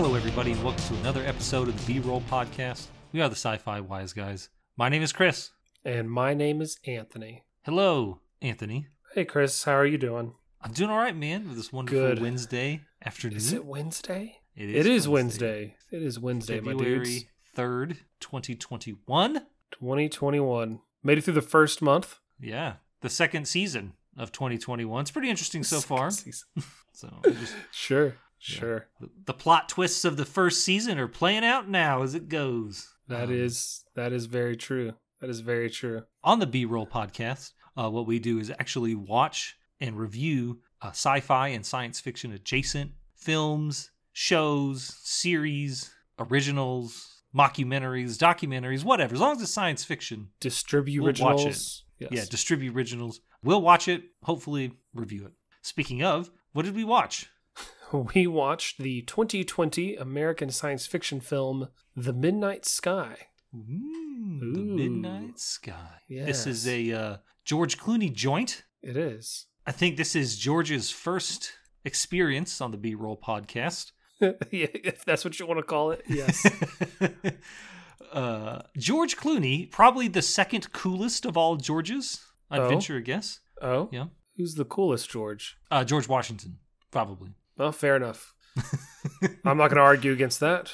Hello, everybody, and welcome to another episode of the B Roll Podcast. We are the Sci Fi Wise Guys. My name is Chris. And my name is Anthony. Hello, Anthony. Hey, Chris, how are you doing? I'm doing all right, man, with this wonderful Good. Wednesday afternoon. Is it Wednesday? It It is Wednesday. It is Wednesday, my dudes. February 3rd, 2021. 2021. Made it through the first month. Yeah, the second season of 2021. It's pretty interesting so far. So, just, Sure, sure. the, the plot twists of the first season are playing out now as it goes. That Um, is that is very true. That is very true. on the B Roll podcast, uh, what we do is actually watch and review uh, sci fi and science fiction adjacent films, shows, series, originals, mockumentaries, documentaries, whatever. As long as it's science fiction, Distribute We'll watch originals. Yes. yeah, distribute originals. We'll watch it, hopefully, review it. Speaking of, what did we watch? we watched the 2020 American science fiction film The Midnight Sky. Ooh, The Midnight Sky. Yes. This is a uh, George Clooney joint. It is. I think this is George's first experience on the B Roll podcast. yeah, if that's what you want to call it. Yes. uh, George Clooney, probably the second coolest of all Georges. I'd Oh. venture a guess. oh, Yeah. who's the coolest, George? Uh, George Washington, probably. Well, fair enough. I'm not going to argue against that.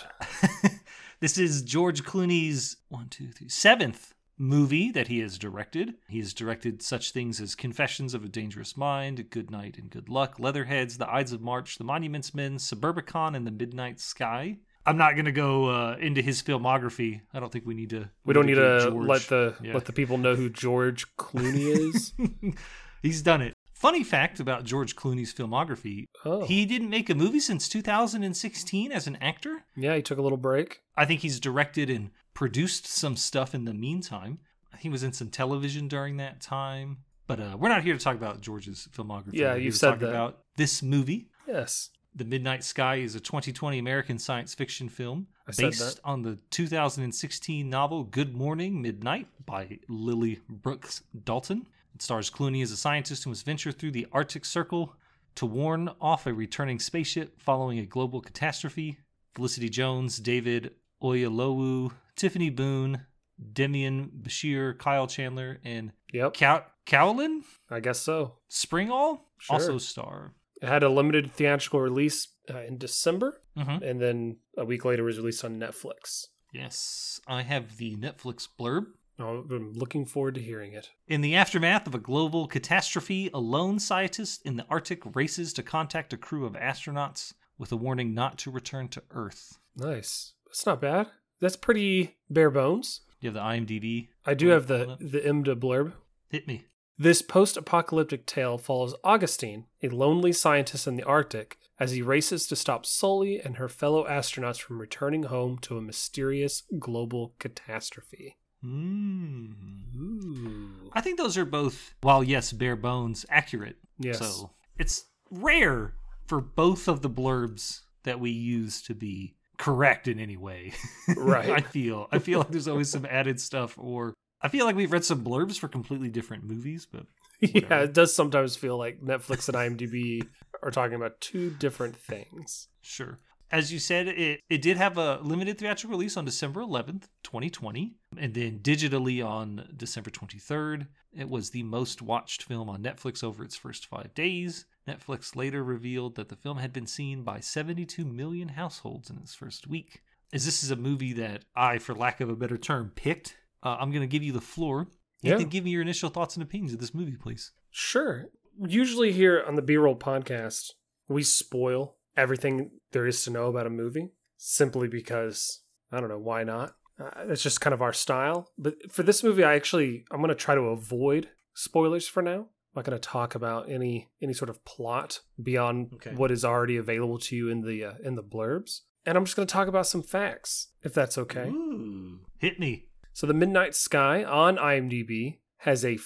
this is George Clooney's one, two, three, seventh movie that he has directed. He has directed such things as Confessions of a Dangerous Mind, Good Night and Good Luck, Leatherheads, The Ides of March, The Monuments Men, Suburbicon, and The Midnight Sky. I'm not going to go uh, into his filmography. I don't think we need to. We don't need to let the Yeah. let the people know who George Clooney is. He's done it. Funny fact about George Clooney's filmography: Oh, he didn't make a movie since 2016 as an actor. yeah, he took a little break. I think he's directed and produced some stuff in the meantime. He was in some television during that time. But uh, we're not here to talk about George's filmography. Yeah, We're here you've to said talk that. about this movie. Yes, The Midnight Sky is a 2020 American science fiction film I based on the 2016 novel Good Morning Midnight by Lily Brooks Dalton. It stars Clooney as a scientist who must venture through the Arctic Circle to warn off a returning spaceship following a global catastrophe. Felicity Jones, David Oyelowo, Tiffany Boone, Demian Bichir, Kyle Chandler, and Yep, Cow- Cowlin I guess so. Springall Sure. also star. It had a limited theatrical release uh, in December, Mhm. and then a week later was released on Netflix. Yes, I have the Netflix blurb. Oh, I'm looking forward to hearing it. In the aftermath of a global catastrophe, a lone scientist in the Arctic races to contact a crew of astronauts with a warning not to return to Earth. Nice. That's not bad. That's pretty bare bones. You have the IMDb. I do have the the IMDb blurb. Hit me. This post apocalyptic tale follows Augustine, a lonely scientist in the Arctic, as he races to stop Sully and her fellow astronauts from returning home to a mysterious global catastrophe. Mm. Ooh. I think those are both, while yes, bare bones, accurate. Yes. So it's rare for both of the blurbs that we use to be correct in any way. Right. I feel. I feel like there's always some added stuff, or I feel like we've read some blurbs for completely different movies, but yeah, it does sometimes feel like Netflix and IMDb are talking about two different things. Sure. As you said, it, it did have a limited theatrical release on December 11th, 2020, and then digitally on December 23rd. It was the most watched film on Netflix over its first five days. Netflix later revealed that the film had been seen by 72 million households in its first week. As this is a movie that I, for lack of a better term, picked, uh, I'm going to give you the floor. Yeah. Ethan, give me your initial thoughts and opinions of this movie, please. Sure. Usually here on the B roll podcast, we spoil everything there is to know about a movie simply because I don't know why not. Uh, that's just kind of our style. But for this movie, I actually I'm going to try to avoid spoilers for now. I'm not going to talk about any any sort of plot beyond Okay. what is already available to you in the uh, in the blurbs. And I'm just going to talk about some facts, if that's okay. Ooh. Hit me. So the Midnight Sky on IMDb has a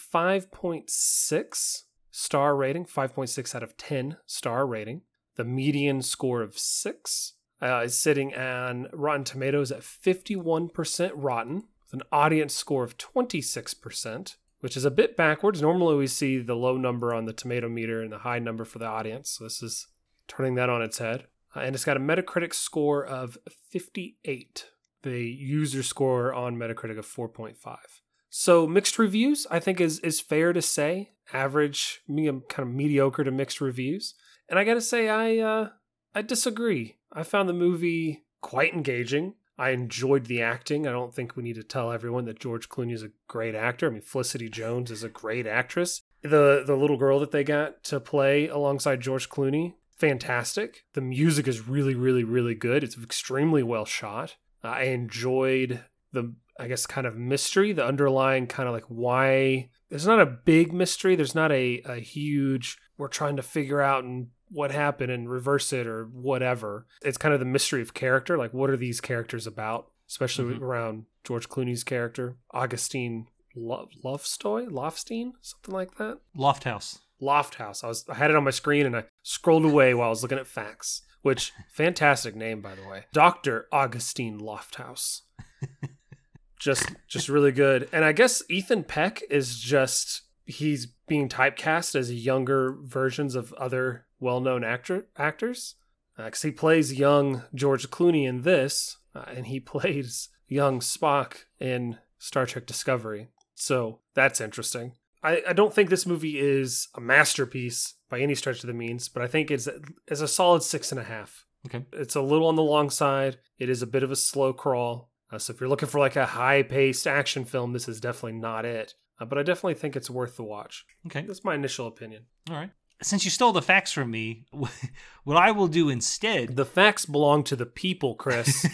5.6 star rating, 5.6 out of 10 star rating. The median score of 6 uh, is sitting on Rotten Tomatoes at 51% rotten, with an audience score of 26%, which is a bit backwards. Normally we see the low number on the tomato meter and the high number for the audience. So this is turning that on its head. uh, and it's got a Metacritic score of 58. The user score on Metacritic of 4.5. So mixed reviews, I think is is fair to say. Average, kind of mediocre to mixed reviews. And I got to say, I uh, I disagree. I found the movie quite engaging. I enjoyed the acting. I don't think we need to tell everyone that George Clooney is a great actor. I mean, Felicity Jones is a great actress. The the little girl that they got to play alongside George Clooney, fantastic. The music is really, really, really good. It's extremely well shot. I enjoyed the, I guess, kind of mystery, the underlying kind of like why. There's not a big mystery. There's not a, a huge, we're trying to figure out and what happened and reverse it or whatever. It's kind of the mystery of character. Like, what are these characters about? Especially mm-hmm. around George Clooney's character, Augustine Lo- Lovestoy, Lofstein, something like that. Lofthouse. Lofthouse. I was I had it on my screen and I scrolled away while I was looking at facts. Which fantastic name, by the way, Doctor Augustine Lofthouse. just just really good. And I guess Ethan Peck is just he's being typecast as younger versions of other well-known actor actors. Because uh, he plays young George Clooney in this, uh, and he plays young Spock in Star Trek Discovery. So that's interesting. I, I don't think this movie is a masterpiece by any stretch of the means, but I think it's it's a solid six and a half. Okay. It's a little on the long side. It is a bit of a slow crawl. Uh, so if you're looking for like a high paced action film, this is definitely not it. Uh, but I definitely think it's worth the watch. Okay. That's my initial opinion. All right. Since you stole the facts from me, what I will do instead. The facts belong to the people, Chris.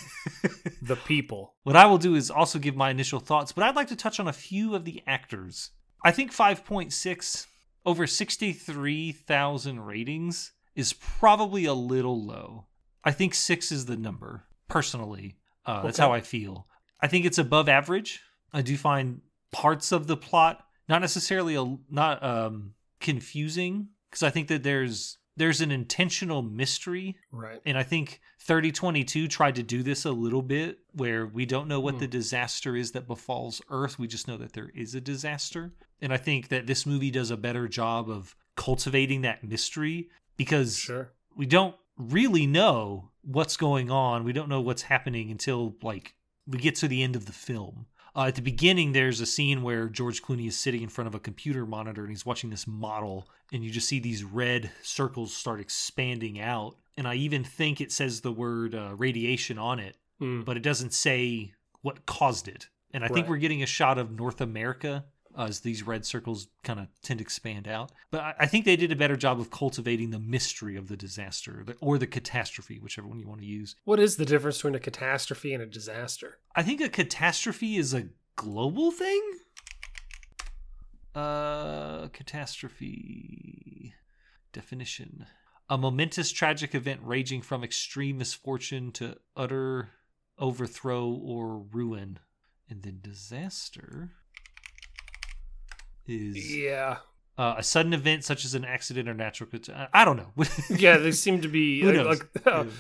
the people. What I will do is also give my initial thoughts, but I'd like to touch on a few of the actors. I think 5.6 over 63,000 ratings is probably a little low. I think six is the number, personally. Uh, that's how I feel. I think it's above average. I do find parts of the plot not necessarily a, not um, confusing because I think that there's there's an intentional mystery. Right. And I think 3022 tried to do this a little bit where we don't know what hmm. the disaster is that befalls Earth. We just know that there is a disaster. And I think that this movie does a better job of cultivating that mystery because sure. we don't really know what's going on. We don't know what's happening until like we get to the end of the film. Uh, at the beginning, there's a scene where George Clooney is sitting in front of a computer monitor and he's watching this model, and you just see these red circles start expanding out. And I even think it says the word uh, radiation on it, mm. but it doesn't say what caused it. And I right. think we're getting a shot of North America as these red circles kind of tend to expand out. But I think they did a better job of cultivating the mystery of the disaster or the catastrophe, whichever one you want to use. What is the difference between a catastrophe and a disaster? I think a catastrophe is a global thing. Uh, catastrophe definition. A momentous tragic event ranging from extreme misfortune to utter overthrow or ruin. And then disaster is yeah uh, a sudden event such as an accident or natural I don't know. yeah, they seem to be Who knows? like. Uh,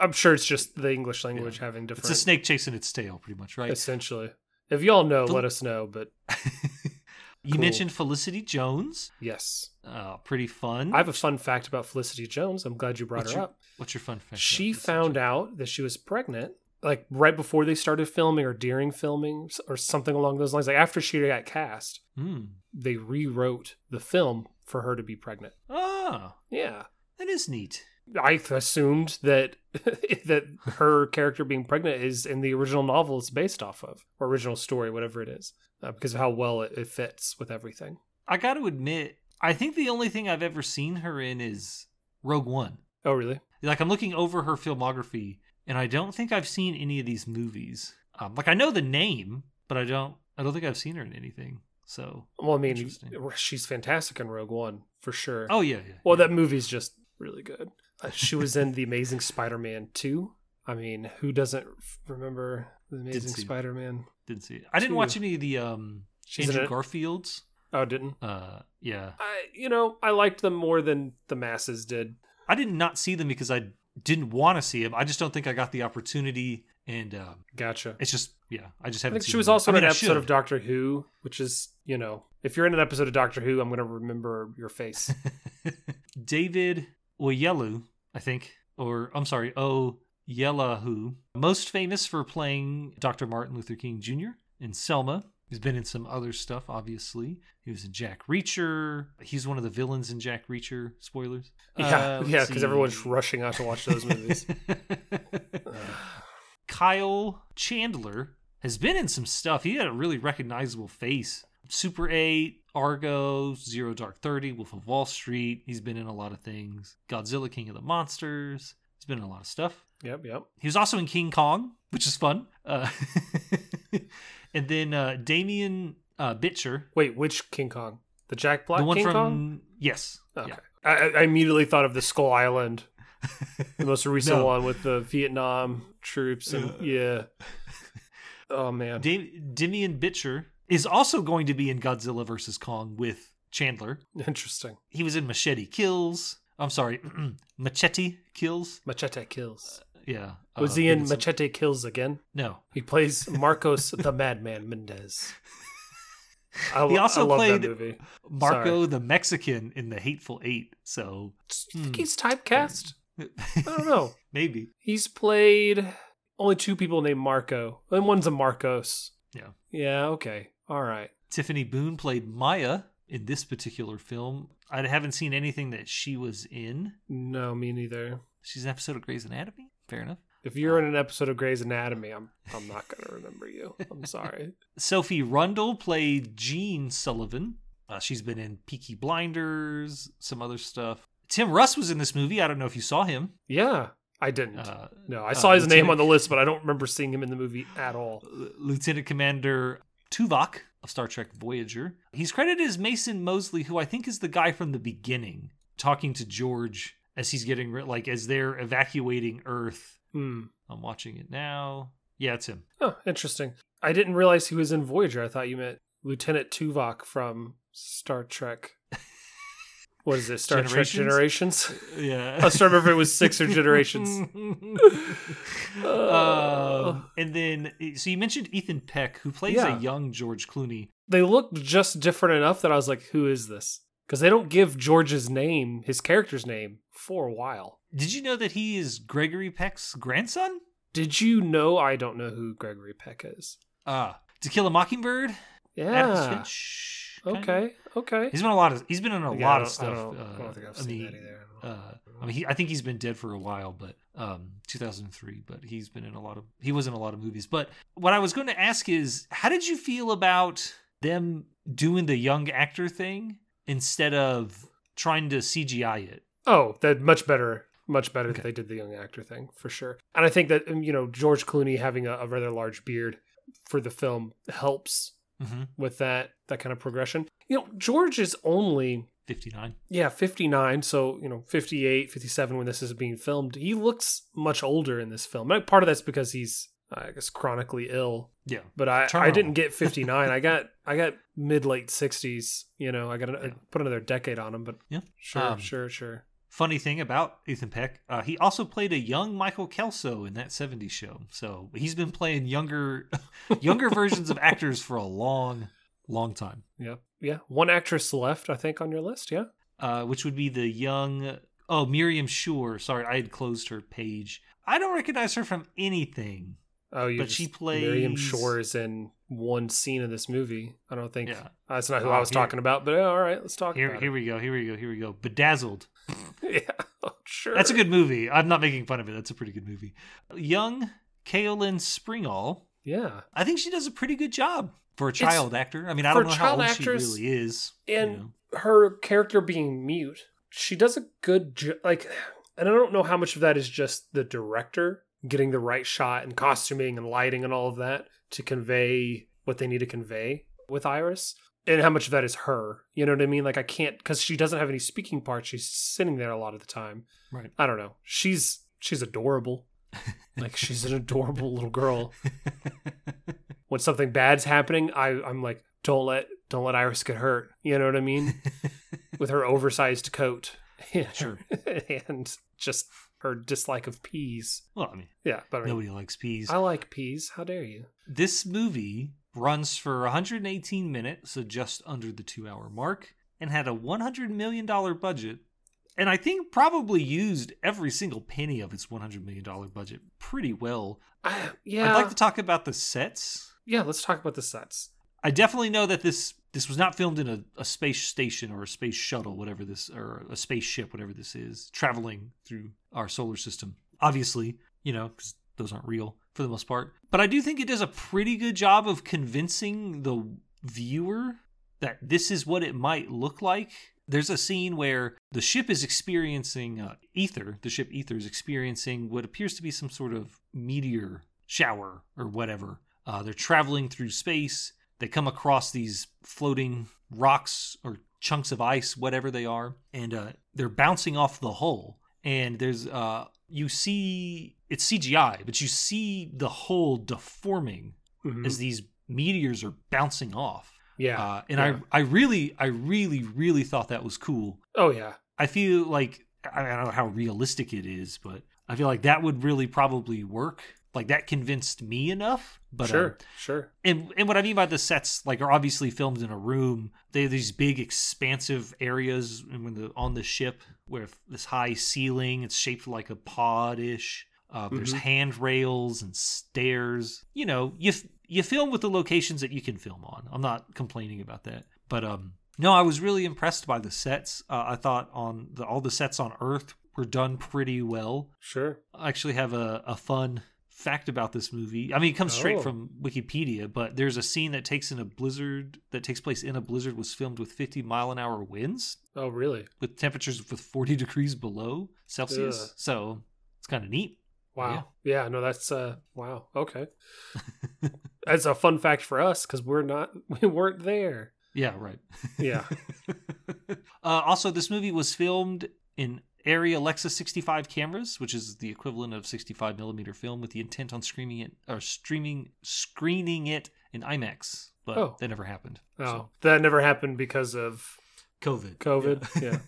I'm sure it's just the English language yeah. having different. It's a snake chasing its tail, pretty much, right? Essentially. If y'all know, Fel- let us know. But you cool. mentioned Felicity Jones. Yes. Uh, pretty fun. I have a fun fact about Felicity Jones. I'm glad you brought what's her your, up. What's your fun fact? She found out that she was pregnant like right before they started filming or during filming or something along those lines. Like after she got cast, mm. they rewrote the film for her to be pregnant. Oh, yeah, that is neat. I assumed that that her character being pregnant is in the original novel it's based off of, or original story, whatever it is, uh, because of how well it, it fits with everything. I got to admit, I think the only thing I've ever seen her in is Rogue One. Oh, really? Like I'm looking over her filmography, and I don't think I've seen any of these movies. Um, like I know the name, but I don't. I don't think I've seen her in anything. So well, I mean, she's fantastic in Rogue One for sure. Oh yeah, yeah. Well, yeah. that movie's just really good. Uh, she was in the Amazing Spider-Man two. I mean, who doesn't remember the Amazing Spider-Man? Didn't see it. I didn't watch any of the um she's Andrew Garfields. Oh, didn't? Uh, yeah. I you know I liked them more than the masses did. I did not see them because I didn't want to see him. I just don't think I got the opportunity. And um, gotcha. It's just yeah, I just haven't. I think she was also in an episode of Doctor Who, which is you know, if you're in an episode of Doctor Who, I'm going to remember your face. David Oyelowo, I think. or I'm sorry, O. Yellahu, most famous for playing Dr. Martin Luther King Jr. in Selma. He's been in some other stuff, obviously. He was in Jack Reacher. He's one of the villains in Jack Reacher. Spoilers. Yeah, Uh, yeah, because everyone's rushing out to watch those movies. Kyle Chandler has been in some stuff. He had a really recognizable face. Super 8, Argo, Zero Dark 30, Wolf of Wall Street. He's been in a lot of things. Godzilla King of the Monsters. He's been in a lot of stuff. Yep, yep. He was also in King Kong, which is fun. Uh, and then uh, Damien uh, Bichir, Wait, which King Kong? The Jack Black the one King from Kong? yes, Okay. yeah. I, I- immediately thought of the Skull Island, the most recent No. one with the Vietnam troops, and yeah. Oh man, Dam- Damien Bichir is also going to be in Godzilla vs Kong with Chandler. interesting. He was in Machete Kills. I'm sorry, Machete Kills. Machete kills. Yeah. Was uh, he in some- Machete kills again? No. He plays Marcos the Madman Mendez. I, He also played- that movie. Marco the Mexican in the Hateful Eight. So Do you think Hmm. he's typecast? I don't know. Maybe. He's played only two people named Marco, and one's a Marcos. Yeah. Yeah. Okay. All right. Tiffany Boone played Maya in this particular film. I haven't seen anything that she was in. No, me neither. She's an episode of Grey's Anatomy. Fair enough. If you're in an episode of Grey's Anatomy, I'm I'm not gonna remember you. I'm sorry. Sophie Rundle played Jean Sullivan. Uh, she's been in Peaky Blinders, some other stuff. Tim Russ was in this movie. I don't know if you saw him. Yeah, I didn't. Uh, no, I uh, saw his name on the list, but I don't remember seeing him in the movie at all. Lieutenant Commander Tuvok of Star Trek Voyager. He's credited as Mason Mosley, who I think is the guy from the beginning, talking to George as he's getting like as they're evacuating Earth. Hmm. I'm watching it now. Yeah, it's him. Oh, interesting. I didn't realize he was in Voyager. I thought you meant Lieutenant Tuvok from Star Trek. What is it? Star Trek Generations? Generations? Yeah. I trying remember if it was six or generations. um, and then, so you mentioned Ethan Peck, who plays Yeah. a young George Clooney. They look just different enough that I was like, who is this? Because they don't give George's name, his character's name, for a while. Did you know that he is Gregory Peck's grandson? Did you know I don't know who Gregory Peck is? Ah, To Kill a Mockingbird. Yeah. Finch. Okay. Okay. He's been a lot of. He's been in a Yeah, lot of don't- I stuff. don't- uh, I don't think I've seen that either. I. Uh, I mean, he, I think he's been dead for a while, but um, 2003. But he's been in a lot of. He was in a lot of movies. But what I was going to ask is, how did you feel about them doing the young actor thing instead of trying to CGI it? Oh, that much better. Much better Okay. that they did the young actor thing for sure. And I think that um, you know George Clooney having a, a rather large beard for the film helps Mm-hmm. with that that kind of progression. You know, George is only 59. yeah 59 so you know 58 57 when this is being filmed he looks much older in this film And part of that's because he's i guess chronically ill Yeah. but i i didn't get 59 i got i got mid late 60s you know i got an, I put another decade on him but Yeah. sure Um, sure sure Funny thing about Ethan Peck, uh, he also played a young Michael Kelso in that 70s show. So he's been playing younger, younger versions of actors for a long, long time. yeah yeah one actress left i think on your list yeah uh, which would be the young oh Miriam Shor. Sorry, I had closed her page. I don't recognize her from anything. oh you But she just- miriam shor is in one scene of this movie i don't think Yeah. that's not who Oh, i was here- talking about but uh, all right let's talk Here, here we go. Here we go. Here we go. Bedazzled. yeah oh, sure That's a good movie. I'm not making fun of it. That's a pretty good movie. Young Caoilinn Springall. yeah I think she does a pretty good job for a child actor. I mean, I don't know how old she really is. you and know. her character being mute, she does a good jo- like and I don't know how much of that is just the director getting the right shot and costuming and lighting and all of that to convey what they need to convey with Iris. And how much of that is her? You know what I mean? Like I can't because she doesn't have any speaking parts. She's sitting there a lot of the time. Right. I don't know. She's she's adorable. like she's an adorable little girl. When something bad's happening, I I'm like, don't let don't let Iris get hurt. You know what I mean? With her oversized coat. Sure. and just her dislike of peas. well, I mean, Yeah, but I, mean, nobody likes peas. I like peas. How dare you? This movie runs for 118 minutes, so just under the two hour mark, and had a $100 million budget and I think probably used every single penny of its 100 million dollar budget pretty well. I, yeah. I'd like to talk about the sets. yeah, let's talk about the sets. I definitely know that this this was not filmed in a, a space station or a space shuttle, whatever this, or a spaceship, whatever this is, traveling through our solar system. Obviously, you know, because those aren't real for the most part. But I do think it does a pretty good job of convincing the viewer that this is what it might look like. There's a scene where the ship is experiencing uh, Aether. The ship Aether is experiencing what appears to be some sort of meteor shower or whatever. Uh, they're traveling through space. They come across these floating rocks or chunks of ice, whatever they are, and uh, they're bouncing off the hull. And there's uh, you see it's CGI, but you see the hull deforming Mhm. as these meteors are bouncing off. Yeah. Uh, and yeah. I, I really, I really, really thought that was cool. oh yeah. I feel like I don't know how realistic it is, but I feel like that would really probably work. Like that convinced me enough. But sure. um, sure. and and what I mean by the sets, like, are obviously filmed in a room. They have these big, expansive areas, and when the on the ship where this high ceiling, it's shaped like a pod ish. Uh, there's Mhm. handrails and stairs. You know, you f- you film with the locations that you can film on. I'm not complaining about that, but um, no, I was really impressed by the sets. Uh, I thought on the all the sets on Earth were done pretty well. Sure. I actually have a, a fun fact about this movie. I mean, it comes straight Oh. from Wikipedia, but there's a scene that takes in a blizzard that takes place in a blizzard was filmed with 50 mile an hour winds Oh really? with temperatures with 40 degrees below Celsius. Ugh. So it's kind of neat. Wow. Yeah. no, that's uh. Wow. Okay. that's a fun fact for us because we're not. We weren't there. Yeah, right. Yeah. uh, also, this movie was filmed in Arri Alexa 65 cameras, which is the equivalent of 65 millimeter film, with the intent on streaming it or streaming screening it in IMAX. But Oh. that never happened. Oh, So, that never happened because of COVID. COVID, Yeah.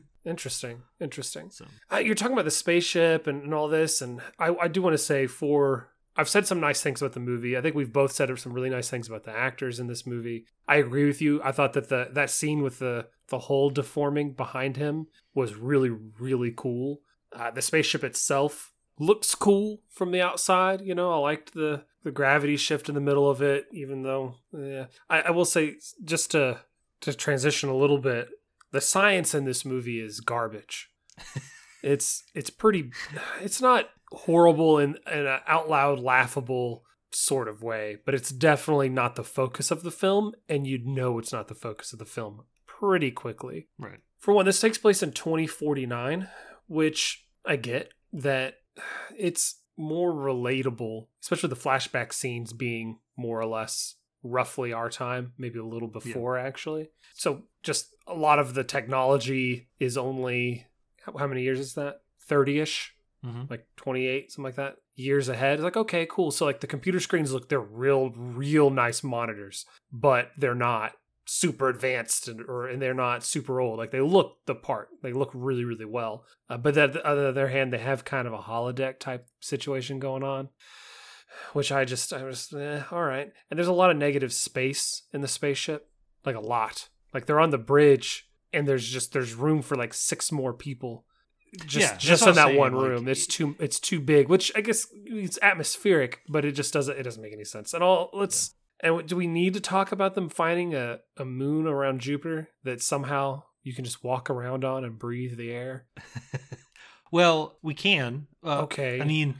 interesting. Interesting. so Uh, you're talking about the spaceship and, and all this, and I, I do want to say for I've said some nice things about the movie. I think we've both said some really nice things about the actors in this movie. I agree with you. I thought that the that scene with the the hole deforming behind him was really really cool. Uh, the spaceship itself looks cool from the outside. You know, I liked the the gravity shift in the middle of it, even though yeah, I, I will say just to to transition a little bit, the science in this movie is garbage it's it's pretty it's not horrible in, in an out loud laughable sort of way but it's definitely not the focus of the film and you'd know it's not the focus of the film pretty quickly. Right. for one this takes place in 2049 which i get that it's more relatable especially the flashback scenes being more or less roughly our time maybe a little before actually. So just a lot of the technology is only how, many years is that? 30ish hmm like 28 something like that? Years ahead. It's like okay cool. So like the computer screens look they're real real nice monitors but they're not super advanced and, or and they're not super old. Like they look the part. They look really really well. Uh, but that on the other hand they have kind of a holodeck type situation going on which i just i was eh, all right. And there's a lot of negative space in the spaceship like a lot. Like they're on the bridge and there's just there's room for like six more people just Yeah, just in that saying, one like- room. It's too it's too big which i guess it's atmospheric but it just doesn't it doesn't make any sense and all. Let's and do we need to talk about them finding a, a moon around jupiter that somehow you can just walk around on and breathe the air Well, we can. Uh, okay I mean,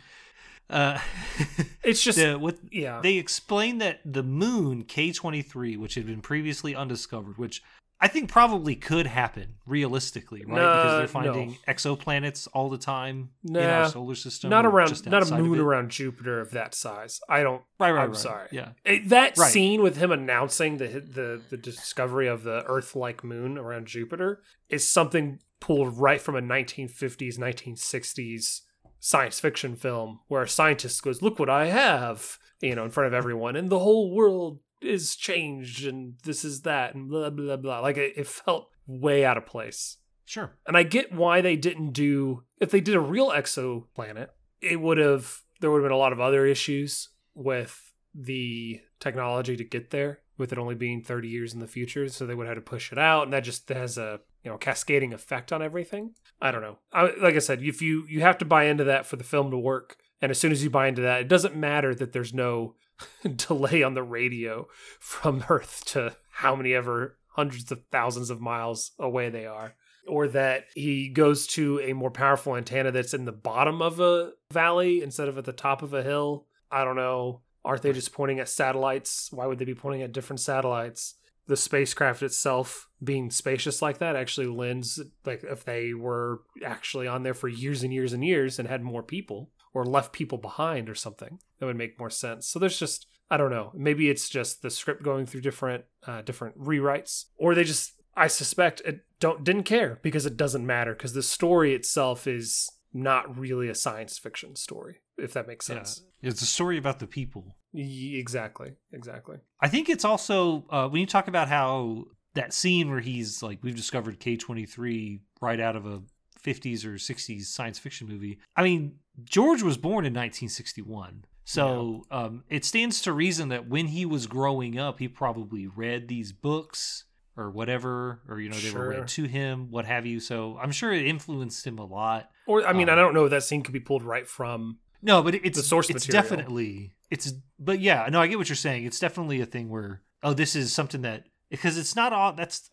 uh, it's just the, what yeah they explained that the moon K23, which had been previously undiscovered, which I think probably could happen realistically, right? Nah, because they're no. finding exoplanets all the time in our solar system. not around not a moon around jupiter of that size i don't Right, right, I'm right. sorry. Yeah, It- that Right. scene with him announcing the the the discovery of the Earth-like moon around Jupiter is something pulled right from a 1950s 1960s science fiction film where a scientist goes, "Look what I have," you know, in front of everyone, and the whole world is changed, and this is that, and blah blah blah. Like it, it felt way out of place. sure. And I get why they didn't do if they did a real exoplanet, it would have there would have been a lot of other issues with the technology to get there, with it only being 30 years in the future, so they would have to push it out and that just has a you know cascading effect on everything. I don't know. I, like I said, if you you have to buy into that for the film to work, and as soon as you buy into that, it doesn't matter that there's no delay on the radio from Earth to how many ever hundreds of thousands of miles away they are. Or that he goes to a more powerful antenna that's in the bottom of a valley instead of at the top of a hill. I don't know. Aren't they just pointing at satellites? Why would they be pointing at different satellites? The spacecraft itself being spacious like that actually lends, like, if they were actually on there for years and years and years and had more people or left people behind or something, that would make more sense. So there's just, I don't know. Maybe it's just the script going through different, uh, different rewrites, or they just, I suspect, it don't didn't care because it doesn't matter because the story itself is not really a science fiction story, if that makes sense. Yeah. It's a story about the people. Y- Exactly. Exactly. I think it's also uh, when you talk about how that scene where he's like, we've discovered K twenty three right out of a fifties or sixties science fiction movie. I mean, George was born in nineteen sixty one. So um, it stands to reason that when he was growing up, he probably read these books or whatever, or you know, they were read to him, what have you. So I'm sure it influenced him a lot. Or I mean, I Um, don't know if that scene could be pulled right from. No, but it's The source It's material. definitely it's. But yeah, no, I get what you're saying. It's definitely a thing where oh, this is something that because it's not all. That's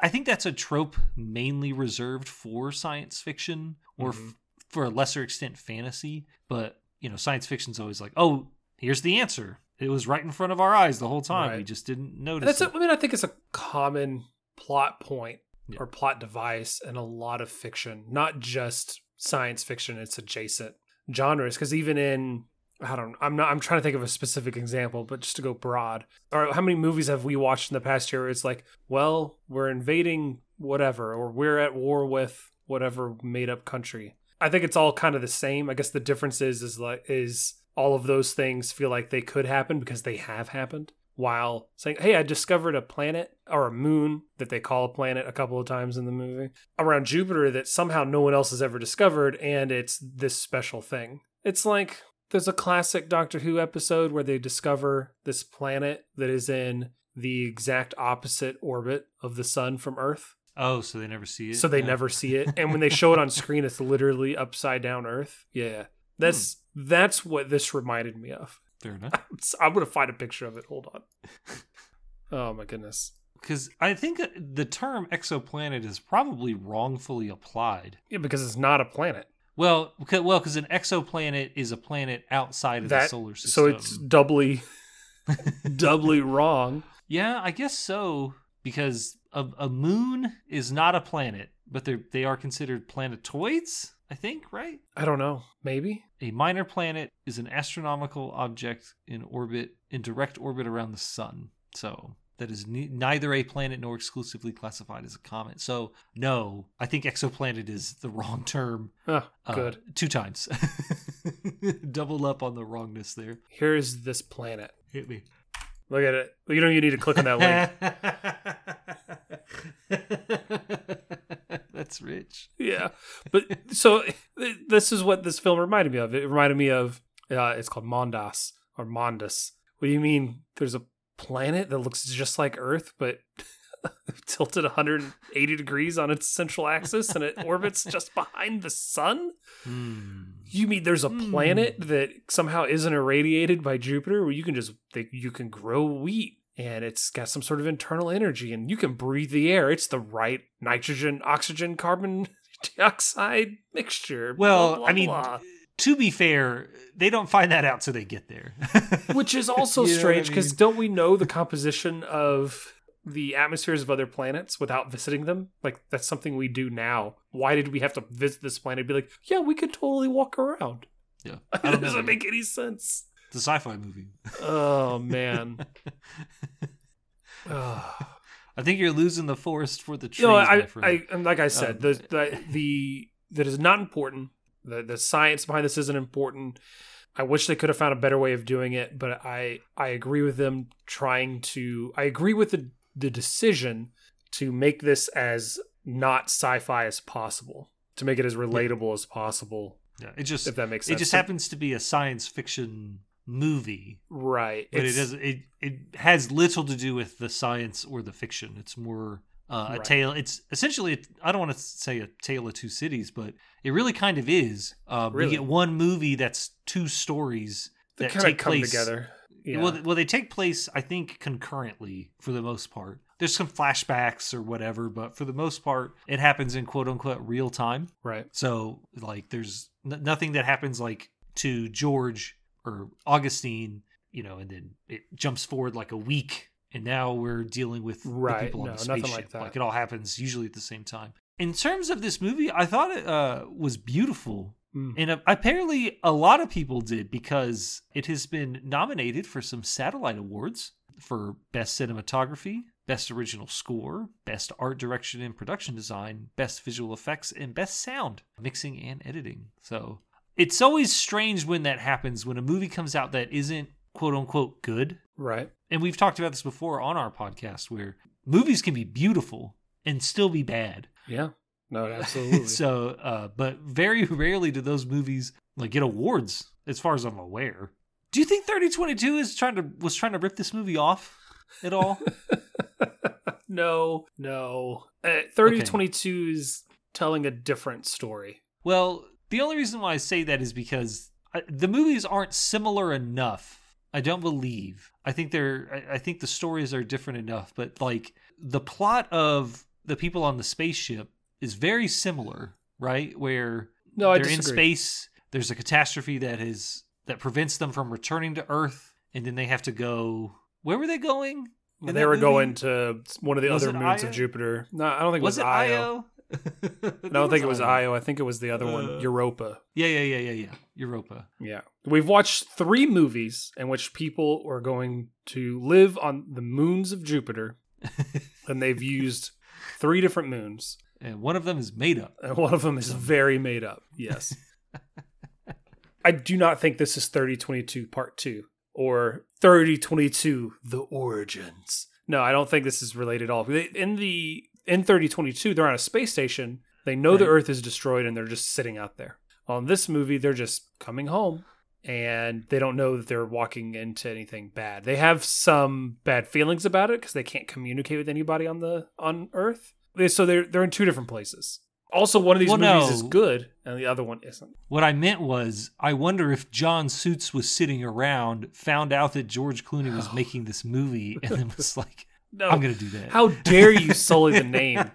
I think that's a trope mainly reserved for science fiction or Mhm. f- for a lesser extent fantasy. But you know, science fiction's always like, oh, here's the answer. It was right in front of our eyes the whole time. We just didn't And notice. That's. it. A, I mean, I think it's a common plot point Yeah. or plot device in a lot of fiction, not just science fiction. It's adjacent genres because even in I don't. I'm not. I'm trying to think of a specific example, but just to go broad. Or how many movies have we watched in the past year? Where it's like, well, we're invading whatever, or we're at war with whatever made up country. I think it's all kind of the same. I guess the difference is is like is all of those things feel like they could happen because they have happened. While saying, "Hey, I discovered a planet or a moon that they call a planet a couple of times in the movie around Jupiter that somehow no one else has ever discovered, and it's this special thing." It's like there's a classic Doctor Who episode where they discover this planet that is in the exact opposite orbit of the sun from Earth. oh, so they never see it. So they Yeah. never see it. And when they show it on screen, it's literally upside down Earth. Yeah. That's hmm. that's what this reminded me of. Fair enough. I'm gonna find a picture of it. Hold on. Oh my goodness. Because I think uh, the term exoplanet is probably wrongfully applied. Yeah, because it's not a planet. Well, because, well, because an exoplanet is a planet outside of the solar system. so it's doubly doubly wrong. yeah, I guess so. Because a, a moon is not a planet, but they they are considered planetoids. I think, right? I don't know. Maybe. A minor planet is an astronomical object in orbit in direct orbit around the sun. So that is ne- neither a planet nor exclusively classified as a comet. So no, I think exoplanet is the wrong term. Oh, Uh, good. two times. Double up on the wrongness there. Here's this planet. Hit me. Look at it. You don't even need to click on that link. That's rich. yeah but so this is what this film reminded me of it reminded me of uh, it's called mondas or mondus what do you mean there's a planet that looks just like earth but tilted 180 degrees on its central axis and it orbits just behind the sun Hmm. you mean there's a Hmm. planet that somehow isn't irradiated by jupiter where you can just they, you can grow wheat and it's got some sort of internal energy and you can breathe the air it's the right nitrogen oxygen carbon dioxide mixture Well, blah, blah, I mean, blah. To be fair, they don't find that out till they get there. which is also You know what I strange because mean? don't we know the composition of the atmospheres of other planets without visiting them like that's something we do now why did we have to visit this planet and be like yeah we could totally walk around yeah, it I don't know. doesn't make any sense It's a sci-fi movie. oh man I think you're losing the forest for the trees, no, my I, friend. I, and like I said, Um, the, the the that is not important. The the science behind this isn't important. I wish they could have found a better way of doing it, but I I agree with them trying to. I agree with the the decision to make this as not sci-fi as possible, to make it as relatable as possible. yeah, it just If that makes it sense. just happens to be a science fiction movie, right? but it doesn't. It it has little to do with the science or the fiction. It's more Uh, Right. A tale. It's essentially. I don't want to say a tale of two cities, but it really kind of is. Uh, Really? We get one movie that's two stories They that kind of take come place together. Yeah. Well, well, they take place, I think, concurrently for the most part. There's some flashbacks or whatever, but for the most part, it happens in quote unquote real time. right. So, like, there's n- nothing that happens like to George or Augustine, you know, and then it jumps forward like a week, and now we're dealing with Right. the people on No, the like spaceship. that. Like, it all happens usually at the same time. In terms of this movie, I thought it uh, was beautiful. Mm. And apparently, a lot of people did because it has been nominated for some satellite awards for Best Cinematography, Best Original Score, Best Art Direction and Production Design, Best Visual Effects, and Best Sound, Mixing and Editing. So it's always strange when that happens when a movie comes out that isn't quote unquote good. Right. And we've talked about this before on our podcast where movies can be beautiful and still be bad. Yeah. No, absolutely. so, uh, but very rarely do those movies like get awards, as far as I'm aware. Do you think 3022 is trying to was trying to rip this movie off at all? no, no. Uh, 3022 is telling a different story. well, the only reason why I say that is because I, the movies aren't similar enough. I don't believe. I think they're. I, I think the stories are different enough, but like the plot of the people on the spaceship is very similar, right? Where No, I they're in space. There's a catastrophe that is that prevents them from returning to Earth, and then they have to go. Where were they going? in they were movie? going to one of the Was other moons Io? of Jupiter. No, I don't think it Was was, it Io. Io? I don't think it was Io. I think it was the other one, Uh, Europa. Yeah, yeah, yeah, yeah, yeah. Europa. Yeah. We've watched three movies in which people are going to live on the moons of Jupiter, and they've used three different moons. and one of them is made up. And one of them is very made up. Yes. I do not think this is 3022 Part 2 or 3022 The Origins. No, I don't think this is related at all. In the in 3022, they're on a space station. They know the Earth is destroyed and they're just sitting out there. On this movie, they're just coming home and they don't know that they're walking into anything bad. They have some bad feelings about it because they can't communicate with anybody on the on Earth. So they're they're in two different places. Also, one of these Well, movies no. is good and the other one isn't. What I meant was, I wonder if John Suits was sitting around, found out that George Clooney was making this movie, and then was like, No, "I'm gonna do that." how dare you sully the name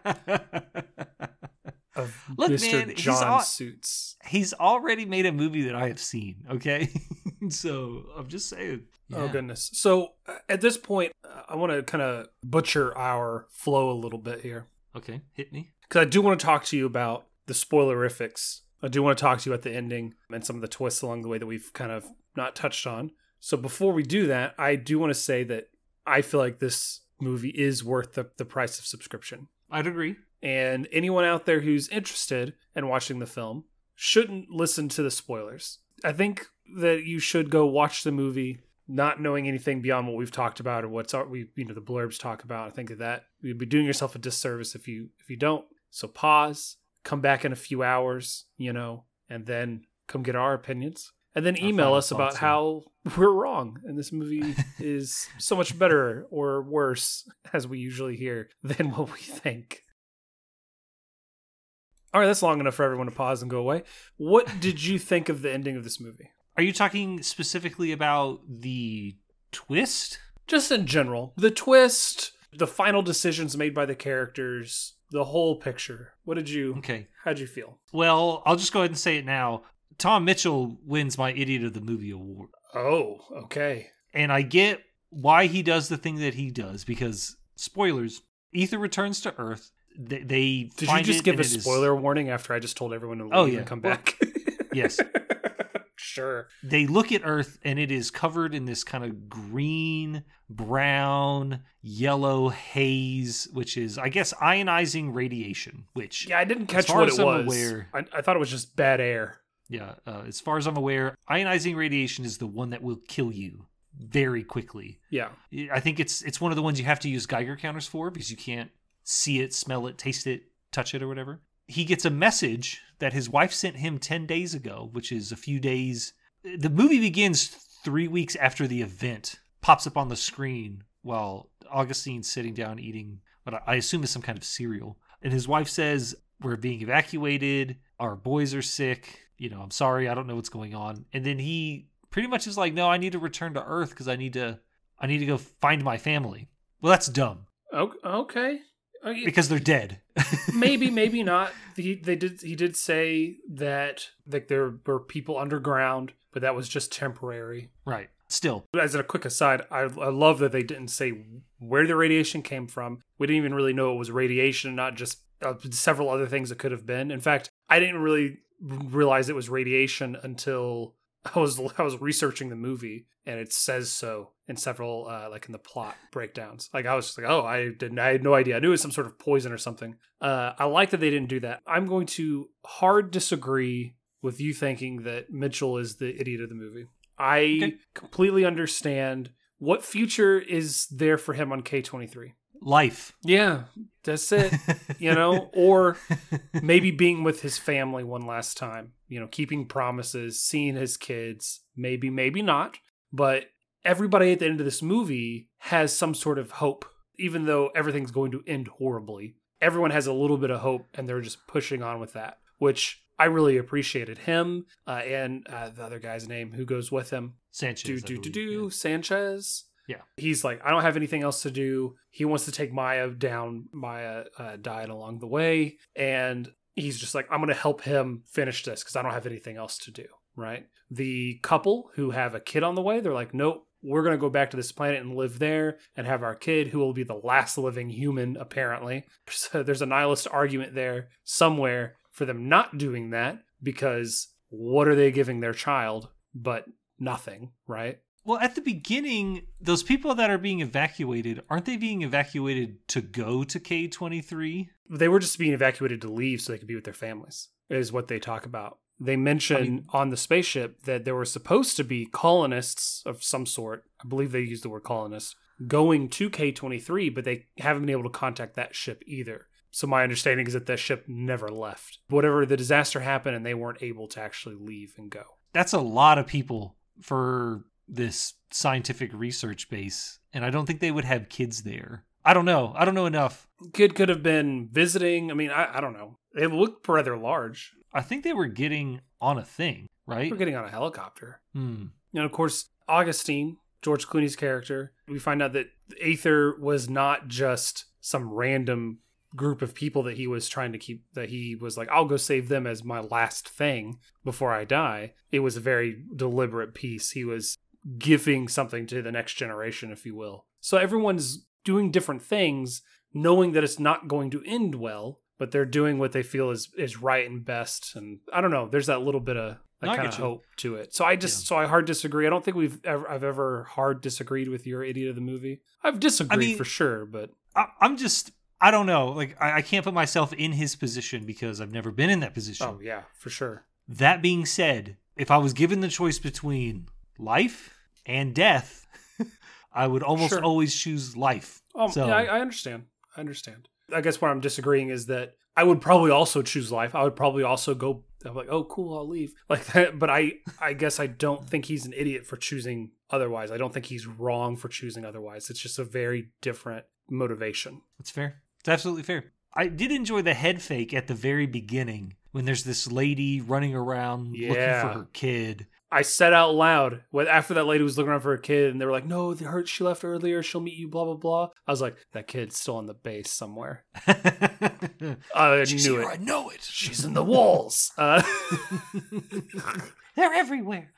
of Look, Mr. man, he's John all- Suits? He's already made a movie that I have seen. Okay, so I'm just saying. Oh goodness. So uh, at this point, uh, I want to kind of butcher our flow a little bit here. Okay, hit me. because I do want to talk to you about the spoilerifics. I do want to talk to you at the ending and some of the twists along the way that we've kind of not touched on. So before we do that, I do want to say that I feel like this movie is worth the, the price of subscription. I'd agree. And anyone out there who's interested in watching the film shouldn't listen to the spoilers. I think that you should go watch the movie not knowing anything beyond what we've talked about or what's our, we you know the blurbs talk about. I think that that you'd be doing yourself a disservice if you if you don't. So pause, come back in a few hours, you know, and then come get our opinions. And then email us about how we're wrong and this movie is so much better or worse, as we usually hear, than what we think. All right, that's long enough for everyone to pause and go away. What did you think of the ending of this movie? Are you talking specifically about the twist? Just in general, the twist, the final decisions made by the characters, the whole picture. What did you? Okay. How'd you feel? Well, I'll just go ahead and say it now. Tom Mitchell wins my Idiot of the Movie award. Oh, okay. And I get why he does the thing that he does because, spoilers, Aether returns to Earth. They, they Did you just give a it is- spoiler warning after I just told everyone to leave Oh, yeah. and come back? yes. sure. they look at Earth and it is covered in this kind of green, brown, yellow haze, which is, I guess, ionizing radiation. Which, Yeah, I didn't catch what it I'm was. aware- I, I thought it was just bad air. Yeah, uh, as far as I'm aware, ionizing radiation is the one that will kill you very quickly. Yeah. I think it's it's one of the ones you have to use Geiger counters for because you can't see it, smell it, taste it, touch it, or whatever. He gets a message that his wife sent him 10 days ago, which is a few days. The movie begins three weeks after the event, pops up on the screen while Augustine's sitting down eating what I- I assume is some kind of cereal. And his wife says, We're being evacuated. Our boys are sick. You know, I'm sorry. I don't know what's going on. And then he pretty much is like, No, I need to return to Earth because I need to. I need to go find my family. Well, that's dumb Okay. Because they're dead. maybe, maybe not. He they did he did say that like there were people underground, but that was just temporary. right. Still, As a quick aside, I, I love that they didn't say where the radiation came from. We didn't even really know it was radiation, not just uh, several other things it could have been. In fact, I didn't really realize it was radiation until I was I was researching the movie, and it says so in several uh, like in the plot breakdowns. Like I was just like, oh, I didn't, I had no idea. I knew it was some sort of poison or something. Uh, I like that they didn't do that. I'm going to hard disagree with you thinking that Mitchell is the idiot of the movie. I Okay. completely understand what future is there for him on K23. Life. Yeah, that's it. You know, or maybe being with his family one last time, you know, keeping promises, seeing his kids, maybe, maybe not. But everybody at the end of this movie has some sort of hope, even though everything's going to end horribly. Everyone has a little bit of hope and they're just pushing on with that, which I really appreciated him uh, and uh, the other guy's name who goes with him. Sanchez. Do, do, do, do, yeah. Sanchez. Yeah. He's like, I don't have anything else to do. He wants to take Maya down. Maya uh, died along the way. And he's just like, I'm going to help him finish this because I don't have anything else to do. Right. The couple who have a kid on the way, they're like, nope, we're going to go back to this planet and live there and have our kid, who will be the last living human, apparently. So there's a nihilist argument there somewhere for them not doing that because what are they giving their child but nothing, right? Well, at the beginning, those people that are being evacuated, aren't they being evacuated to go to K23? They were just being evacuated to leave so they could be with their families, is what they talk about. They mention I mean- on the spaceship that there were supposed to be colonists of some sort. I believe they used the word colonists going to K23, but they haven't been able to contact that ship either. So my understanding is that that ship never left. Whatever the disaster happened, and they weren't able to actually leave and go. That's a lot of people for this scientific research base. And I don't think they would have kids there. I don't know. I don't know enough. Kid could have been visiting. I mean, I, I don't know. It looked rather large. I think they were getting on a thing, right? We're getting on a helicopter. Hmm. And of course, Augustine, George Clooney's character, we find out that Aether was not just some random group of people that he was trying to keep, that he was like, I'll go save them as my last thing before I die. It was a very deliberate piece. He was giving something to the next generation, if you will. So everyone's doing different things, knowing that it's not going to end well. But they're doing what they feel is is right and best, and I don't know. There's that little bit of that No, kind of hope to it. So I just so I hard disagree. I don't think we've ever I've ever hard disagreed with your idiot of the movie. I've disagreed mean- for sure, but I, I'm just, I don't know. Like, I, I can't put myself in his position because I've never been in that position. oh yeah, for sure. That being said, if I was given the choice between life and death, I would almost Sure. always choose life. Um, So- yeah, I, I understand. I understand. I guess where I'm disagreeing is that I would probably also choose life. I would probably also go. I'm like, oh, cool, I'll leave like that. But I, I guess I don't think he's an idiot for choosing otherwise. I don't think he's wrong for choosing otherwise. It's just a very different motivation. That's fair. It's absolutely fair. I did enjoy the head fake at the very beginning when there's this lady running around looking for her kid. I said out loud when after that lady was looking around for a kid, and they were like, "No, they hurt she left earlier. She'll meet you." Blah blah blah. I was like, "That kid's still on the base somewhere." I She's knew here, it. I know it. She's in the walls. Uh, They're everywhere.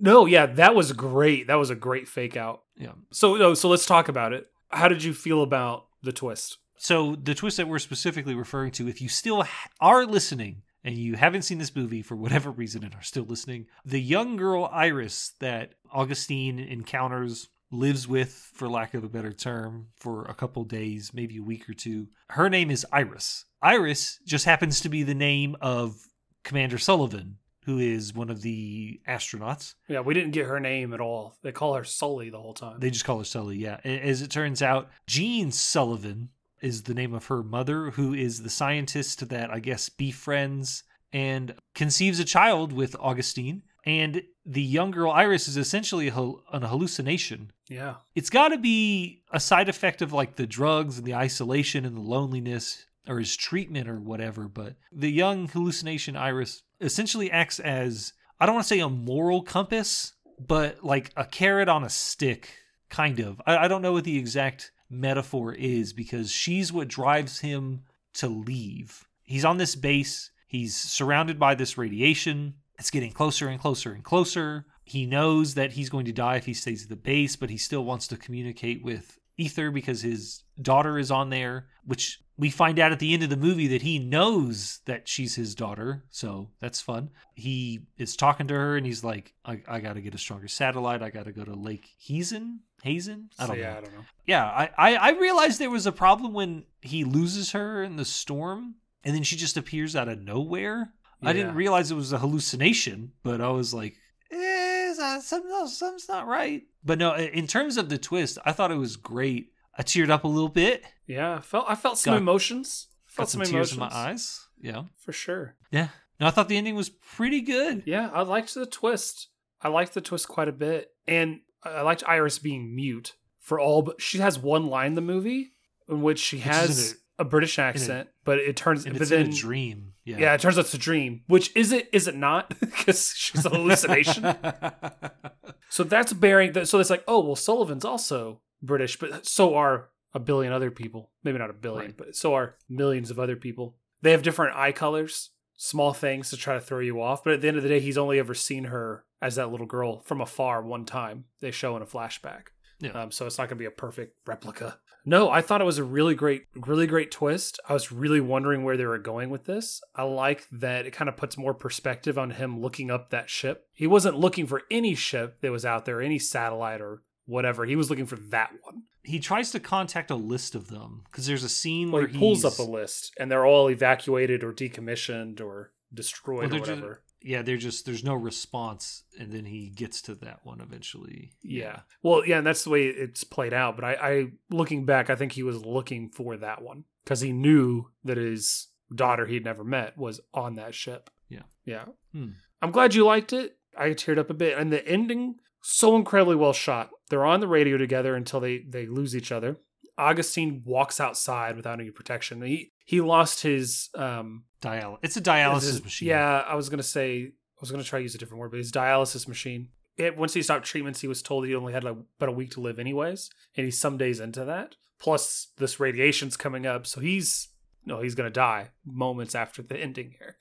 no, yeah, that was great. That was a great fake out. Yeah. So, no, so let's talk about it. How did you feel about the twist? So the twist that we're specifically referring to, if you still ha- are listening and you haven't seen this movie for whatever reason and are still listening, the young girl Iris that Augustine encounters lives with, for lack of a better term, for a couple days, maybe a week or two. Her name is Iris. Iris just happens to be the name of Commander Sullivan, who is one of the astronauts. Yeah, we didn't get her name at all. They call her Sully the whole time. They just call her Sully, yeah. As it turns out, Jean Sullivan is the name of her mother, who is the scientist that I guess befriends and conceives a child with Augustine. and the young girl Iris is essentially a, hal- an hallucination. Yeah. It's got to be a side effect of like the drugs and the isolation and the loneliness or his treatment or whatever. But the young hallucination Iris essentially acts as, I don't want to say a moral compass, but like a carrot on a stick, kind of. I, I don't know what the exact metaphor is because she's what drives him to leave. He's on this base, he's surrounded by this radiation. It's getting closer and closer and closer. He knows that he's going to die if he stays at the base, but he still wants to communicate with Aether because his daughter is on there, which we find out at the end of the movie that he knows that she's his daughter. So that's fun. He is talking to her and he's like, I, I got to get a stronger satellite. I got to go to Lake Hazen. Hazen? I don't yeah, know. I don't know. Yeah, I, I, I realized there was a problem when he loses her in the storm and then she just appears out of nowhere. I didn't realize it was a hallucination, but I was like, eh, so- something else, something's not right. But no, in terms of the twist, I thought it was great. I teared up a little bit, Yeah, I felt I felt some Got- emotions. got Felt some some, tears emotions in my eyes. Yeah, for sure. yeah. No, I thought the ending was pretty good. Yeah, I liked the twist. I liked the twist quite a bit, and I liked Iris being mute for all. But she has one line in the movie in which she is has in a, British accent, but it turns. But it's then, a dream. Yeah. yeah, it turns out it's a dream. Which is it? Is it not? Because she's a hallucination. so that's bearing. That, so it's like, oh well, Sullivan's also British, but so are a billion other people. Maybe not a billion, Right. but so are millions of other people. They have different eye colors, small things to try to throw you off. But at the end of the day, he's only ever seen her as that little girl from afar one time. They show in a flashback. Yeah. Um, so it's not going to be a perfect replica. No, I thought it was a really great, really great twist. I was really wondering where they were going with this. I like that it kind of puts more perspective on him looking up that ship. He wasn't looking for any ship that was out there, any satellite or whatever. He was looking for that one. he tries to contact a list of them because there's a scene Well, where he pulls up a list, and they're all evacuated or decommissioned or destroyed Well, or whatever. yeah, they're just there's no response, and then he gets to that one eventually. Yeah. Well, yeah, and that's the way it's played out. But I, I looking back, I think he was looking for that one because he knew that his daughter he'd never met was on that ship. Yeah. Yeah. Hmm. I'm glad you liked it. I teared up a bit, and the ending so incredibly well shot. They're on the radio together until they they lose each other. Augustine walks outside without any protection. He he lost his um Dial. It's a dialysis his- machine. Yeah, I was gonna say I was gonna try to use a different word, but his dialysis machine. It, once he stopped treatments, he was told he only had like about a week to live, anyways, and he's some days into that. Plus, this radiation's coming up, so he's no, he's gonna die moments after the ending here.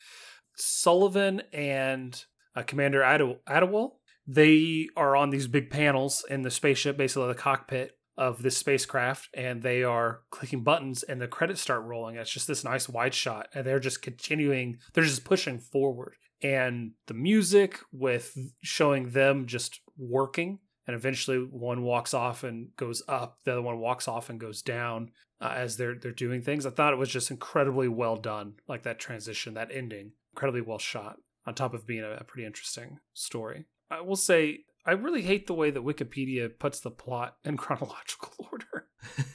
Sullivan and uh, Commander Adewole, they are on these big panels in the spaceship, basically the cockpit of this spacecraft, and they are clicking buttons, and the credits start rolling. It's just this nice wide shot, and they're just continuing. They're just pushing forward, and the music with showing them just working. And eventually, one walks off and goes up. The other one walks off and goes down uh, as they're they're doing things. I thought it was just incredibly well done, like that transition, that ending, incredibly well shot. On top of being a, a pretty interesting story, I will say I really hate the way that Wikipedia puts the plot in chronological order.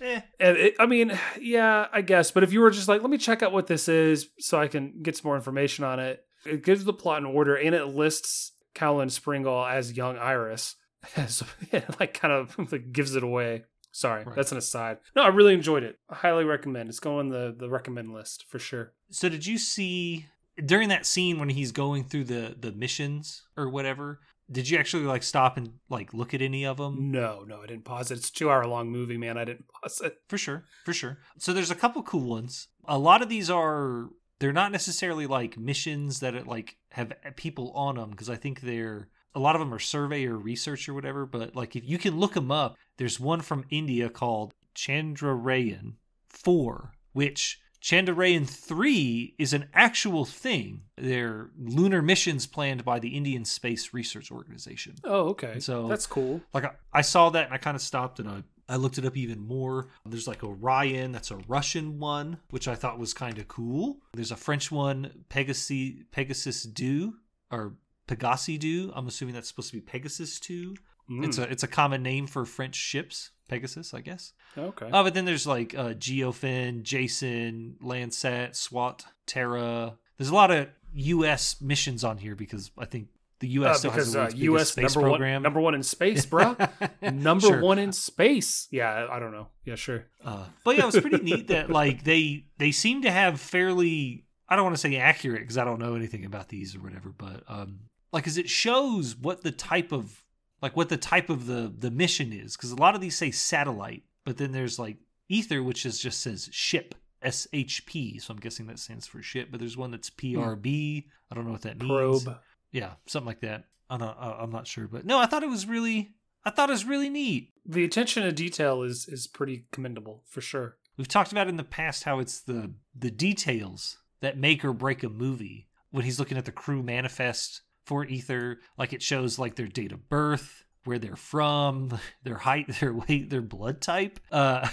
Eh, And it, I mean, yeah, I guess. But if you were just like, let me check out what this is so I can get some more information on it, it gives the plot in order and it lists Caoilinn Springall as young Iris. so it like kind of like gives it away. Sorry, Right. that's an aside. No, I really enjoyed it. I highly recommend. It's going on the the recommend list for sure. so did you see during that scene when he's going through the the missions or whatever? Did you actually like stop and like look at any of them? No, no, I didn't pause it. It's a two hour long movie, man. I didn't pause it. For sure, for sure. So there's a couple cool ones. A lot of these are they're not necessarily like missions that it, like have people on them because I think they're a lot of them are survey or research or whatever. But like if you can look them up, there's one from India called Chandrayaan Four, which Chandrayaan 3 is an actual thing. They're lunar missions planned by the Indian Space Research Organization. Oh, okay. So- that's cool. Like I, I saw that and I kind of stopped and I, I looked it up even more. There's like Orion, that's a Russian one, which I thought was kind of cool. There's a French one, Pegasus Pegasus 2 or Pegasi 2. I'm assuming that's supposed to be Pegasus 2. It's Mm, a it's a common name for French ships, Pegasus, I guess. okay. Oh, but then there's like uh, Geofin, Jason, Landsat, SWOT, Terra. There's a lot of U.S. missions on here because I think the U.S. Uh, still because has the uh, U.S. space number program. one, number one in space, bruh. number Sure. one in space. Yeah, I don't know. Yeah, sure. Uh, but yeah, it was pretty neat that like they they seem to have fairly I don't want to say accurate because I don't know anything about these or whatever, but um like as it shows what the type of like what the type of the the mission is because a lot of these say satellite, but then there's like Aether which is just says ship SHP, so I'm guessing that stands for ship. But there's one that's hmm. PRB. I don't know what that means. Probe. Yeah, something like that. I'm not, I'm not sure, but no, I thought it was really I thought it was really neat. The attention to detail is is pretty commendable for sure. We've talked about in the past how it's the the details that make or break a movie. When he's looking at the crew manifest for Aether, like it shows like their date of birth, where they're from, their height, their weight, their blood type. Uh,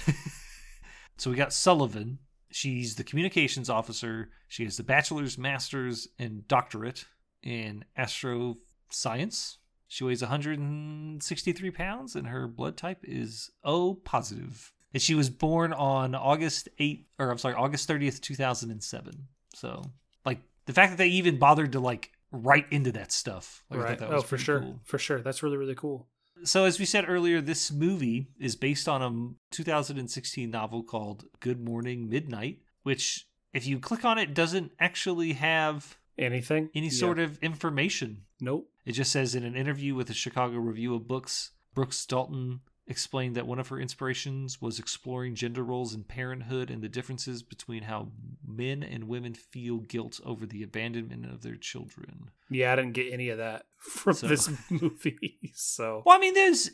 so we got Sullivan. She's the communications officer. She has the bachelor's, master's, and doctorate in astroscience. She weighs 163 pounds, and her blood type is O positive. And she was born on August 8th, or I'm sorry, August 30th, 2007. So, like, the fact that they even bothered to, like, write into that stuff. Like, I thought right. Oh, for sure. cool. For sure. That's really really cool. So, as we said earlier, this movie is based on a 2016 novel called Good Morning Midnight, which, if you click on it, doesn't actually have Anything? any sort of information. Nope. It just says in an interview with the Chicago Review of Books, Brooks Dalton explained that one of her inspirations was exploring gender roles in parenthood and the differences between how men and women feel guilt over the abandonment of their children. Yeah, I didn't get any of that from So- this movie. So. Well, I mean, there's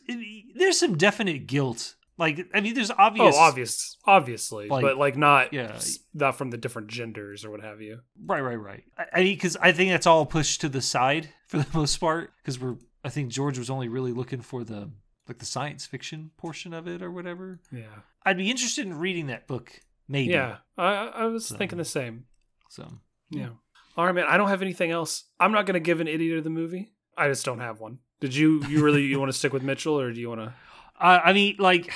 there's some definite guilt. Like, I mean, there's obvious. Oh, obvious, obviously, Like, but like not, yeah. not from the different genders or what have you. Right, right, right. I, I mean, because I think that's all pushed to the side for the most part. Because we're, I think George was only really looking for the like the science fiction portion of it or whatever. Yeah, I'd be interested in reading that book, maybe. yeah. I, I was So- thinking the same. So Yeah. All right, man. I don't have anything else. I'm not gonna give an idiot of the movie. I just don't have one. Did you? You really? you want to stick with Mitchell, or do you want to? I I mean, like,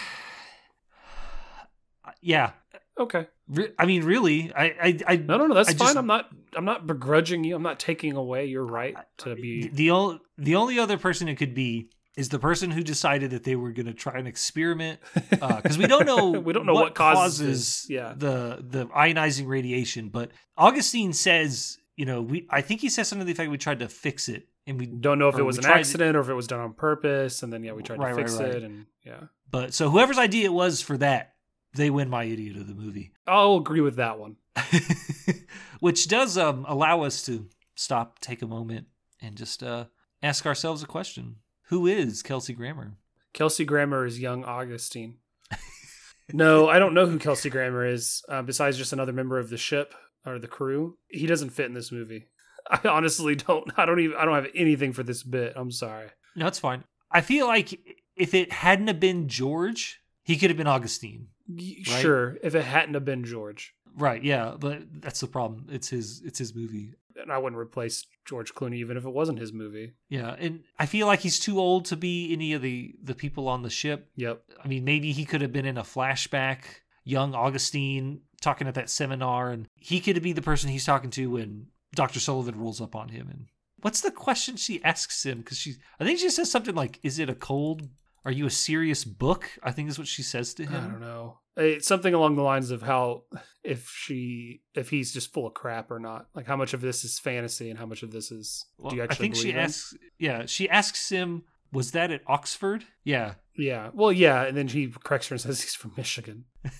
yeah. Okay. Re- I mean, really, I, I, I No, no, no. That's I fine. just- I'm not. I'm not begrudging you. I'm not taking away your right to be. the only the only other person it could be is the person who decided that they were going to try an experiment because we don't know We don't know what causes this. Yeah. the the ionizing radiation. But Augustine says, you know, we I think he says something to the effect we tried to fix it and we Don't know if it was an tried to- accident or if it was done on purpose, and then yeah, we tried Right, to right, fix right. it, and yeah, but so whoever's idea it was for that, they win my idiot of the movie. I'll agree with that one. which does um, allow us to stop, take a moment, and just uh, ask ourselves a question: Who is Kelsey Grammer? Kelsey Grammer is young Augustine. no, I don't know who Kelsey Grammer is. Uh, besides just another member of the ship or the crew, he doesn't fit in this movie. I honestly don't. I don't even. I don't have anything for this bit. I'm sorry. No, it's fine. I feel like if it hadn't have been George, he could have been Augustine. Right. Sure, if it hadn't have been George, Right? Yeah, but that's the problem. It's his. It's his movie. And I wouldn't replace George Clooney even if it wasn't his movie. Yeah, and I feel like he's too old to be any of the the people on the ship. Yep. I mean, maybe he could have been in a flashback, young Augustine talking at that seminar, and he could be the person he's talking to when Dr. Sullivan rolls up on him. And what's the question she asks him? Because she, I think she says something like, "Is it a cold? Are you a serious book?" I think is what she says to him. I don't know. It's something along the lines of how if she if he's just full of crap or not. Like how much of this is fantasy and how much of this is Well, do you actually I think she asks. Yeah, she asks him, "Was that at Oxford?" Yeah. Yeah. Well, yeah, and then he corrects her and says he's from Michigan.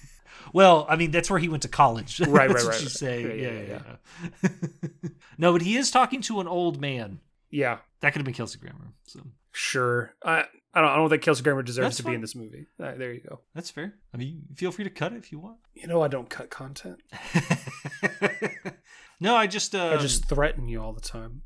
Well, I mean, that's where he went to college. Right, right, right, she's right. saying. Yeah, Yeah, yeah, yeah, no, but he is talking to an old man. Yeah, That could have been Kelsey Grammer. So sure. I I don't I don't think Kelsey Grammer deserves That's to fine. be in this movie. Right, there you go. that's fair. I mean, feel free to cut it if you want. You know I don't cut content. no, I just, uh, I just threaten you all the time.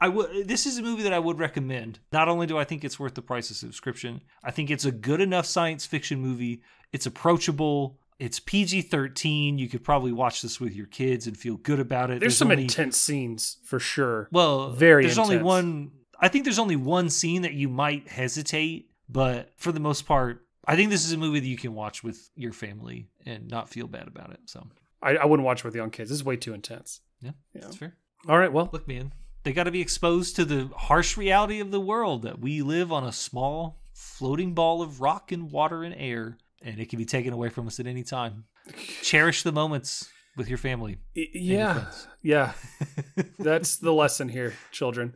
I would. This is a movie that I would recommend. Not only do I think it's worth the price of subscription, I think it's a good enough science fiction movie. It's approachable. It's PG thirteen. You could probably watch this with your kids and feel good about it. There's, some only, intense scenes for sure. Well, Very There's only one. I think there's only one scene that you might hesitate, but for the most part, I think this is a movie that you can watch with your family and not feel bad about it. So I, I wouldn't watch it with young kids. This is way too intense. yeah, Yeah. that's fair. All right, well, Look, man, They got to be exposed to the harsh reality of the world that we live on a small floating ball of rock and water and air, and it can be taken away from us at any time. Cherish the moments with your family. Y- and your Yeah. Yeah. That's the lesson here, children.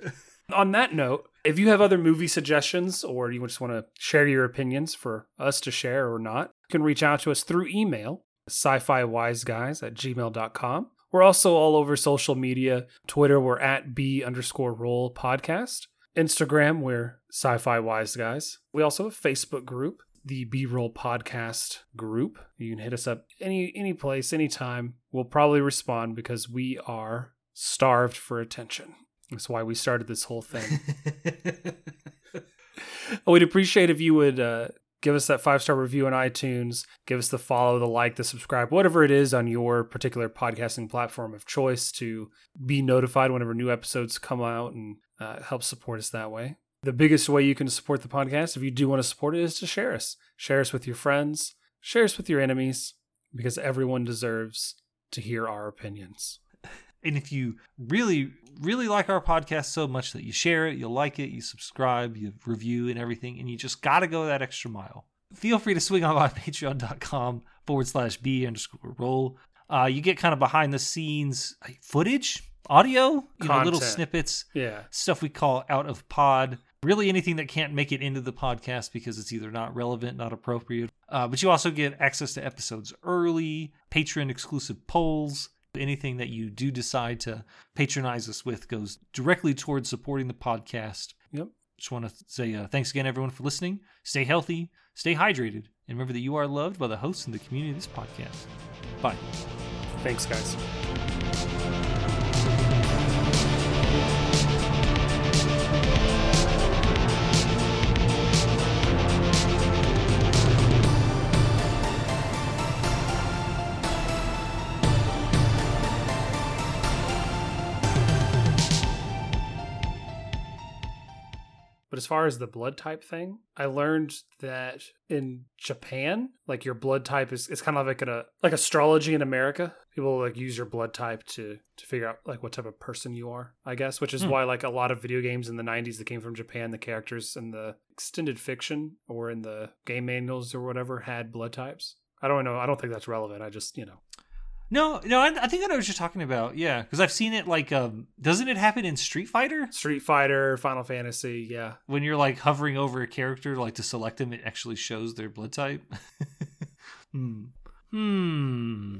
On that note, if you have other movie suggestions or you just want to share your opinions for us to share or not, you can reach out to us through email, sci fi wise guys at gmail.com. We're also all over social media. Twitter, we're at B underscore roll podcast. Instagram, we're sci fi wise guys. We also have a Facebook group, the B roll podcast group. You can hit us up any any place, anytime. We'll probably respond because we are starved for attention. That's why we started this whole thing. We'd appreciate if you would uh, give us that five star review on iTunes, give us the follow, the like, the subscribe, whatever it is on your particular podcasting platform of choice to be notified whenever new episodes come out and uh, help support us that way. The biggest way you can support the podcast, if you do want to support it, is to share us. Share us with your friends, share us with your enemies, because everyone deserves to hear our opinions. And if you really, really like our podcast so much that you share it, you like it, you subscribe, you review and everything, and you just got to go that extra mile, feel free to swing on by patreon.com forward slash B underscore roll. Uh, you get kind of behind the scenes footage, audio, you know, little snippets, Yeah. stuff we call out of pod. Really, anything that can't make it into the podcast because it's either not relevant, not appropriate. Uh, but you also get access to episodes early, patron exclusive polls. Anything that you do decide to patronize us with goes directly towards supporting the podcast. Yep. Just want to say uh, thanks again, everyone, for listening. Stay healthy, stay hydrated, and remember that you are loved by the hosts and the community of this podcast. Bye. Thanks, guys. Far as the blood type thing, I learned that in Japan, like your blood type is it's kind of like a like astrology in America. People like use your blood type to to figure out like what type of person you are, I guess, which is Hmm. why like a lot of video games in the 90s that came from Japan, the characters in the extended fiction or in the game manuals or whatever had blood types. I don't know. I don't think that's relevant. I just, you know. No, no, I, I think I know what you're talking about. Yeah, because I've seen it. Like, um, doesn't it happen in Street Fighter Street Fighter, Final Fantasy, yeah. when you're like hovering over a character, like to select them, it actually shows their blood type. hmm. Hmm.